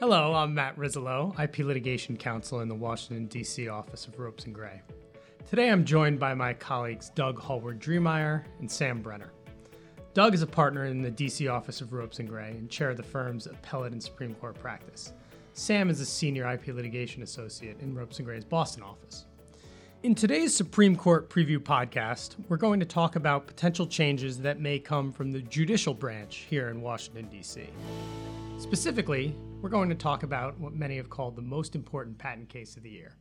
Hello, I'm Matt Rizzolo, IP Litigation Counsel in the Washington, D.C. office of Ropes and Gray. Today I'm joined by my colleagues Doug Hallward Driemeier and Sam Brenner. Doug is a partner in the D.C. office of Ropes and Gray and chair of the firm's appellate and Supreme Court practice. Sam is a senior IP litigation associate in Ropes and Gray's Boston office. In today's Supreme Court preview podcast, we're going to talk about potential changes that may come from the judicial branch here in Washington, D.C. Specifically, we're going to talk about what many have called the most important patent case of the year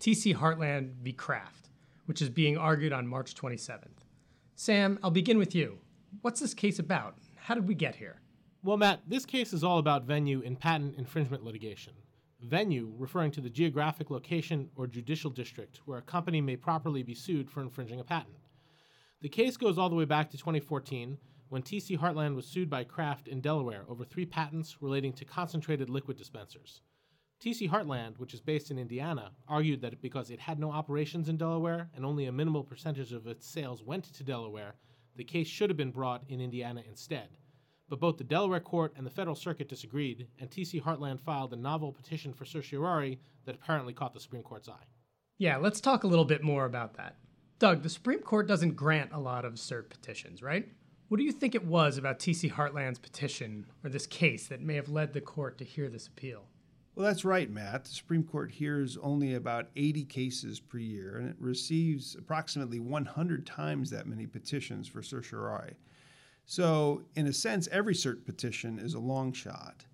TC Heartland v. Kraft, which is being argued on March 27th. Sam, I'll begin with you. What's this case about? How did we get here? Well, Matt, this case is all about venue in patent infringement litigation. Venue referring to the geographic location or judicial district where a company may properly be sued for infringing a patent. The case goes all the way back to 2014 when TC Heartland was sued by Kraft in Delaware over three patents relating to concentrated liquid dispensers. TC Heartland, which is based in Indiana, argued that because it had no operations in Delaware and only a minimal percentage of its sales went to Delaware, the case should have been brought in Indiana instead. But both the Delaware court and the Federal Circuit disagreed, and TC Heartland filed a novel petition for certiorari that apparently caught the Supreme Court's eye. Yeah, let's talk a little bit more about that. Doug, the Supreme Court doesn't grant a lot of cert petitions, right? What do you think it was about TC Heartland's petition or this case that may have led the court to hear this appeal? Well, that's right, Matt. The Supreme Court hears only about 80 cases per year, and it receives approximately 100 times that many petitions for certiorari. So, in a sense, every cert petition is a long shot.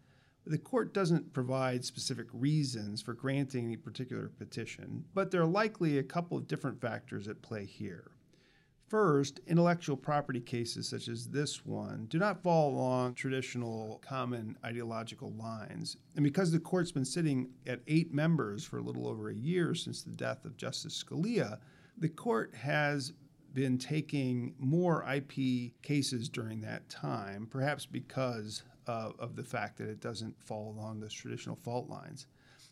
The court doesn't provide specific reasons for granting any particular petition, but there are likely a couple of different factors at play here. First, intellectual property cases such as this one do not fall along traditional common ideological lines. And because the court's been sitting at eight members for a little over a year since the death of Justice Scalia, the court has been taking more IP cases during that time, perhaps because uh, of the fact that it doesn't fall along those traditional fault lines.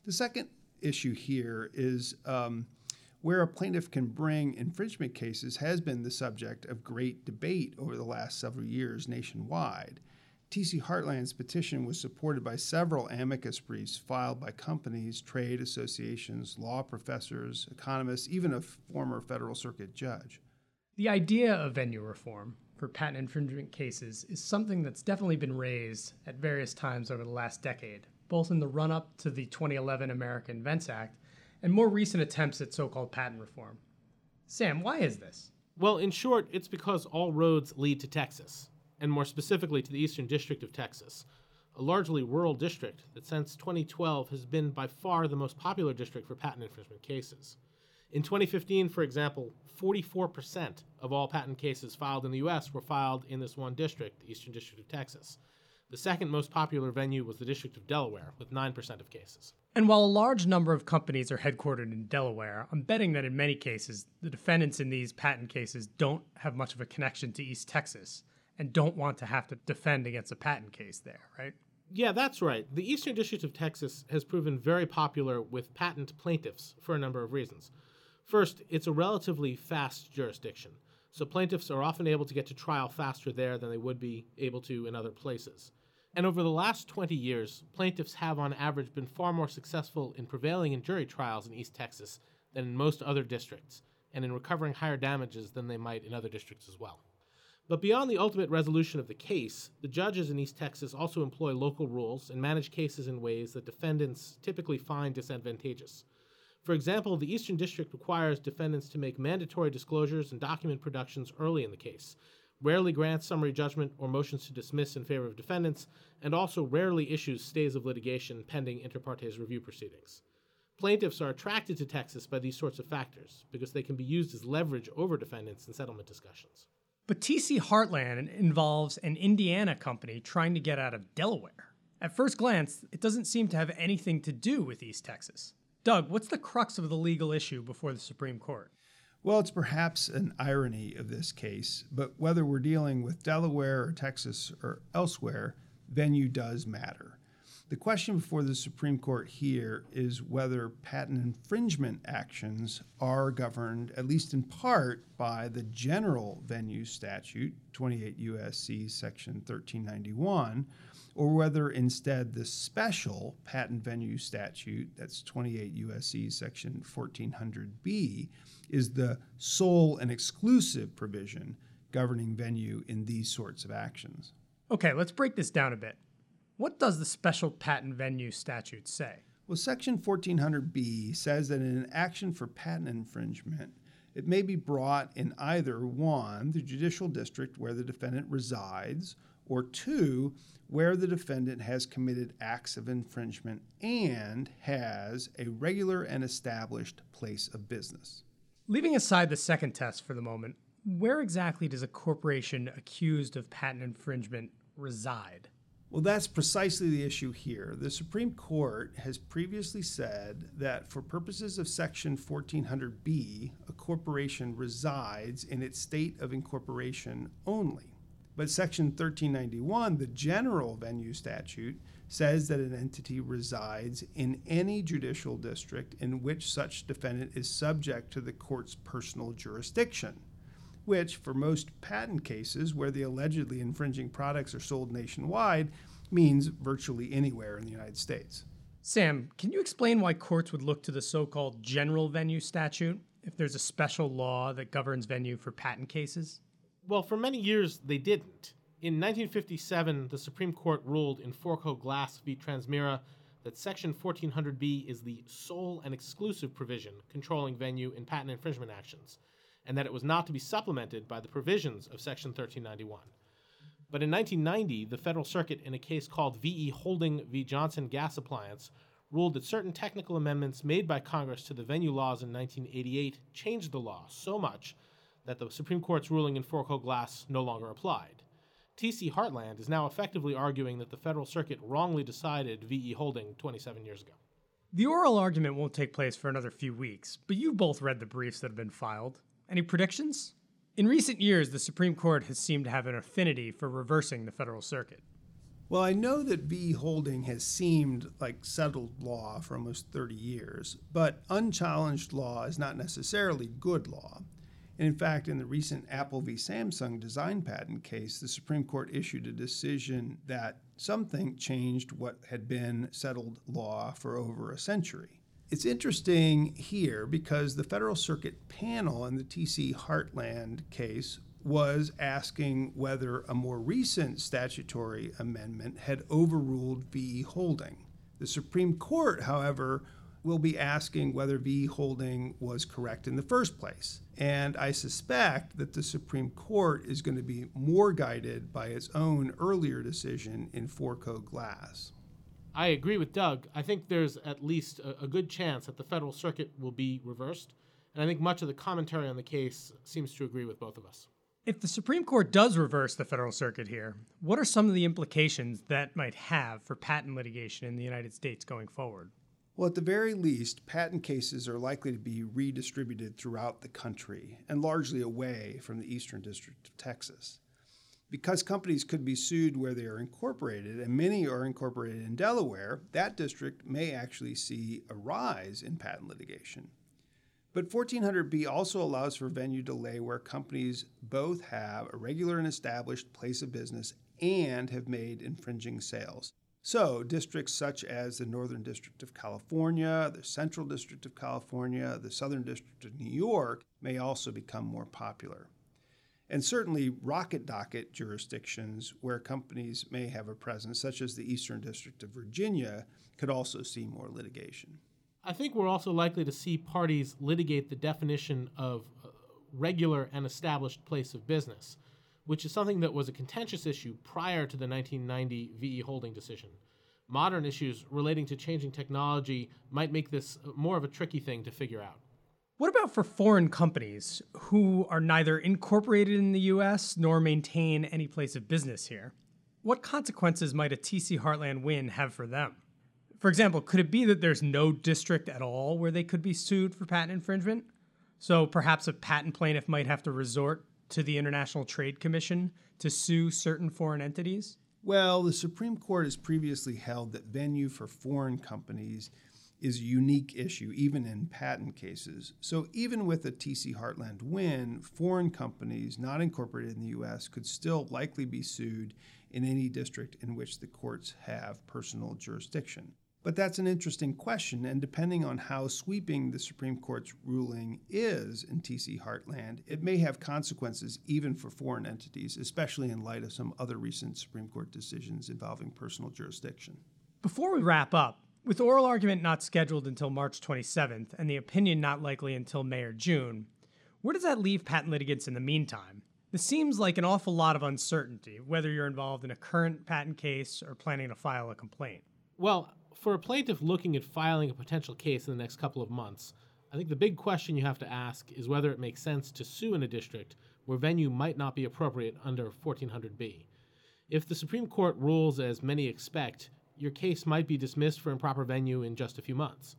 The second issue here is um, where a plaintiff can bring infringement cases has been the subject of great debate over the last several years nationwide. TC Heartland's petition was supported by several amicus briefs filed by companies, trade associations, law professors, economists, even a former Federal Circuit judge. The idea of venue reform for patent infringement cases is something that's definitely been raised at various times over the last decade, both in the run up to the 2011 American Invents Act and more recent attempts at so called patent reform. Sam, why is this? Well, in short, it's because all roads lead to Texas, and more specifically to the Eastern District of Texas, a largely rural district that since 2012 has been by far the most popular district for patent infringement cases. In 2015, for example, 44% of all patent cases filed in the US were filed in this one district, the Eastern District of Texas. The second most popular venue was the District of Delaware, with 9% of cases. And while a large number of companies are headquartered in Delaware, I'm betting that in many cases, the defendants in these patent cases don't have much of a connection to East Texas and don't want to have to defend against a patent case there, right? Yeah, that's right. The Eastern District of Texas has proven very popular with patent plaintiffs for a number of reasons. First, it's a relatively fast jurisdiction, so plaintiffs are often able to get to trial faster there than they would be able to in other places. And over the last 20 years, plaintiffs have on average been far more successful in prevailing in jury trials in East Texas than in most other districts, and in recovering higher damages than they might in other districts as well. But beyond the ultimate resolution of the case, the judges in East Texas also employ local rules and manage cases in ways that defendants typically find disadvantageous. For example, the Eastern District requires defendants to make mandatory disclosures and document productions early in the case, rarely grants summary judgment or motions to dismiss in favor of defendants, and also rarely issues stays of litigation pending inter partes review proceedings. Plaintiffs are attracted to Texas by these sorts of factors because they can be used as leverage over defendants in settlement discussions. But TC Heartland involves an Indiana company trying to get out of Delaware. At first glance, it doesn't seem to have anything to do with East Texas. Doug, what's the crux of the legal issue before the Supreme Court? Well, it's perhaps an irony of this case, but whether we're dealing with Delaware or Texas or elsewhere, venue does matter. The question before the Supreme Court here is whether patent infringement actions are governed, at least in part, by the general venue statute, 28 U.S.C. Section 1391, or whether instead the special patent venue statute, that's 28 USC section 1400B, is the sole and exclusive provision governing venue in these sorts of actions. Okay, let's break this down a bit. What does the special patent venue statute say? Well, Section 1400B says that in an action for patent infringement, it may be brought in either one, the judicial district where the defendant resides, or two, where the defendant has committed acts of infringement and has a regular and established place of business. Leaving aside the second test for the moment, where exactly does a corporation accused of patent infringement reside? Well, that's precisely the issue here. The Supreme Court has previously said that for purposes of Section 1400B, a corporation resides in its state of incorporation only. But Section 1391, the general venue statute, says that an entity resides in any judicial district in which such defendant is subject to the court's personal jurisdiction which, for most patent cases where the allegedly infringing products are sold nationwide, means virtually anywhere in the United States. Sam, can you explain why courts would look to the so called general venue statute if there's a special law that governs venue for patent cases? Well, for many years, they didn't. In 1957, the Supreme Court ruled in Fourco Glass v. Transmirra that Section 1400B is the sole and exclusive provision controlling venue in patent infringement actions and that it was not to be supplemented by the provisions of Section 1391. But in 1990, the Federal Circuit, in a case called V.E. Holding v. Johnson Gas Appliance, ruled that certain technical amendments made by Congress to the venue laws in 1988 changed the law so much that the Supreme Court's ruling in Fourco Glass no longer applied. T.C. Heartland is now effectively arguing that the Federal Circuit wrongly decided V.E. Holding 27 years ago. The oral argument won't take place for another few weeks, but you've both read the briefs that have been filed. Any predictions? In recent years, the Supreme Court has seemed to have an affinity for reversing the Federal Circuit. Well, I know that V holding has seemed like settled law for almost 30 years, but unchallenged law is not necessarily good law. And in fact, in the recent Apple v. Samsung design patent case, the Supreme Court issued a decision that some think changed what had been settled law for over a century. It's interesting here because the Federal Circuit panel in the TC Heartland case was asking whether a more recent statutory amendment had overruled V. Holding. The Supreme Court, however, will be asking whether V. Holding was correct in the first place. And I suspect that the Supreme Court is going to be more guided by its own earlier decision in Fourco Glass. I agree with Doug. I think there's at least a, a, good chance that the Federal Circuit will be reversed, and I think much of the commentary on the case seems to agree with both of us. If the Supreme Court does reverse the Federal Circuit here, what are some of the implications that might have for patent litigation in the United States going forward? Well, at the very least, patent cases are likely to be redistributed throughout the country and largely away from the Eastern District of Texas because companies could be sued where they are incorporated, and many are incorporated in Delaware, that district may actually see a rise in patent litigation. But 1400B also allows for venue delay where companies both have a regular and established place of business and have made infringing sales. So, districts such as the Northern District of California, the Central District of California, the Southern District of New York may also become more popular and certainly rocket docket jurisdictions where companies may have a presence, such as the Eastern District of Virginia, could also see more litigation. I think we're also likely to see parties litigate the definition of uh, regular and established place of business, which is something that was a contentious issue prior to the 1990 VE holding decision. Modern issues relating to changing technology might make this uh, more of a tricky thing to figure out. What about for foreign companies who are neither incorporated in the US nor maintain any place of business here? What consequences might a TC Heartland win have for them? For example, could it be that there's no district at all where they could be sued for patent infringement? So perhaps a patent plaintiff might have to resort to the International Trade Commission to sue certain foreign entities? Well, the Supreme Court has previously held that venue for foreign companies is a unique issue, even in patent cases. So, even with a TC Heartland win, foreign companies not incorporated in the US could still likely be sued in any district in which the courts have personal jurisdiction. But that's an interesting question, and depending on how sweeping the Supreme Court's ruling is in TC Heartland, it may have consequences even for foreign entities, especially in light of some other recent Supreme Court decisions involving personal jurisdiction. Before we wrap up, with oral argument not scheduled until March 27th and the opinion not likely until May or June, where does that leave patent litigants in the meantime? This seems like an awful lot of uncertainty, whether you're involved in a current patent case or planning to file a complaint. Well, for a plaintiff looking at filing a potential case in the next couple of months, I think the big question you have to ask is whether it makes sense to sue in a district where venue might not be appropriate under 1400B. If the Supreme Court rules as many expect, your case might be dismissed for improper venue in just a few months.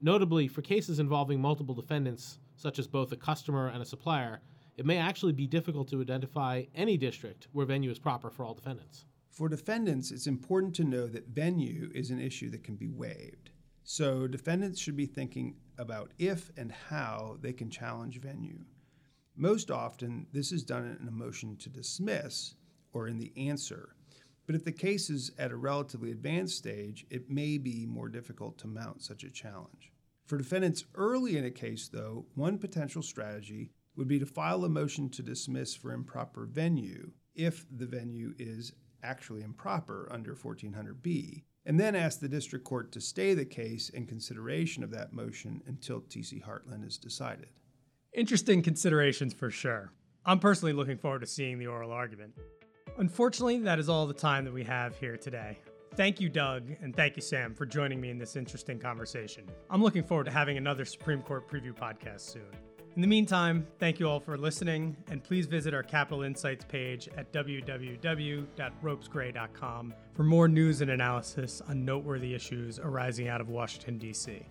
Notably, for cases involving multiple defendants, such as both a customer and a supplier, it may actually be difficult to identify any district where venue is proper for all defendants. For defendants, it's important to know that venue is an issue that can be waived. So, defendants should be thinking about if and how they can challenge venue. Most often, this is done in a motion to dismiss or in the answer. But if the case is at a relatively advanced stage, it may be more difficult to mount such a challenge. For defendants early in a case, though, one potential strategy would be to file a motion to dismiss for improper venue if the venue is actually improper under 1400B, and then ask the district court to stay the case in consideration of that motion until TC Heartland is decided. Interesting considerations for sure. I'm personally looking forward to seeing the oral argument. Unfortunately, that is all the time that we have here today. Thank you, Doug, and thank you, Sam, for joining me in this interesting conversation. I'm looking forward to having another Supreme Court preview podcast soon. In the meantime, thank you all for listening, and please visit our Capital Insights page at www.ropesgray.com for more news and analysis on noteworthy issues arising out of Washington, D.C.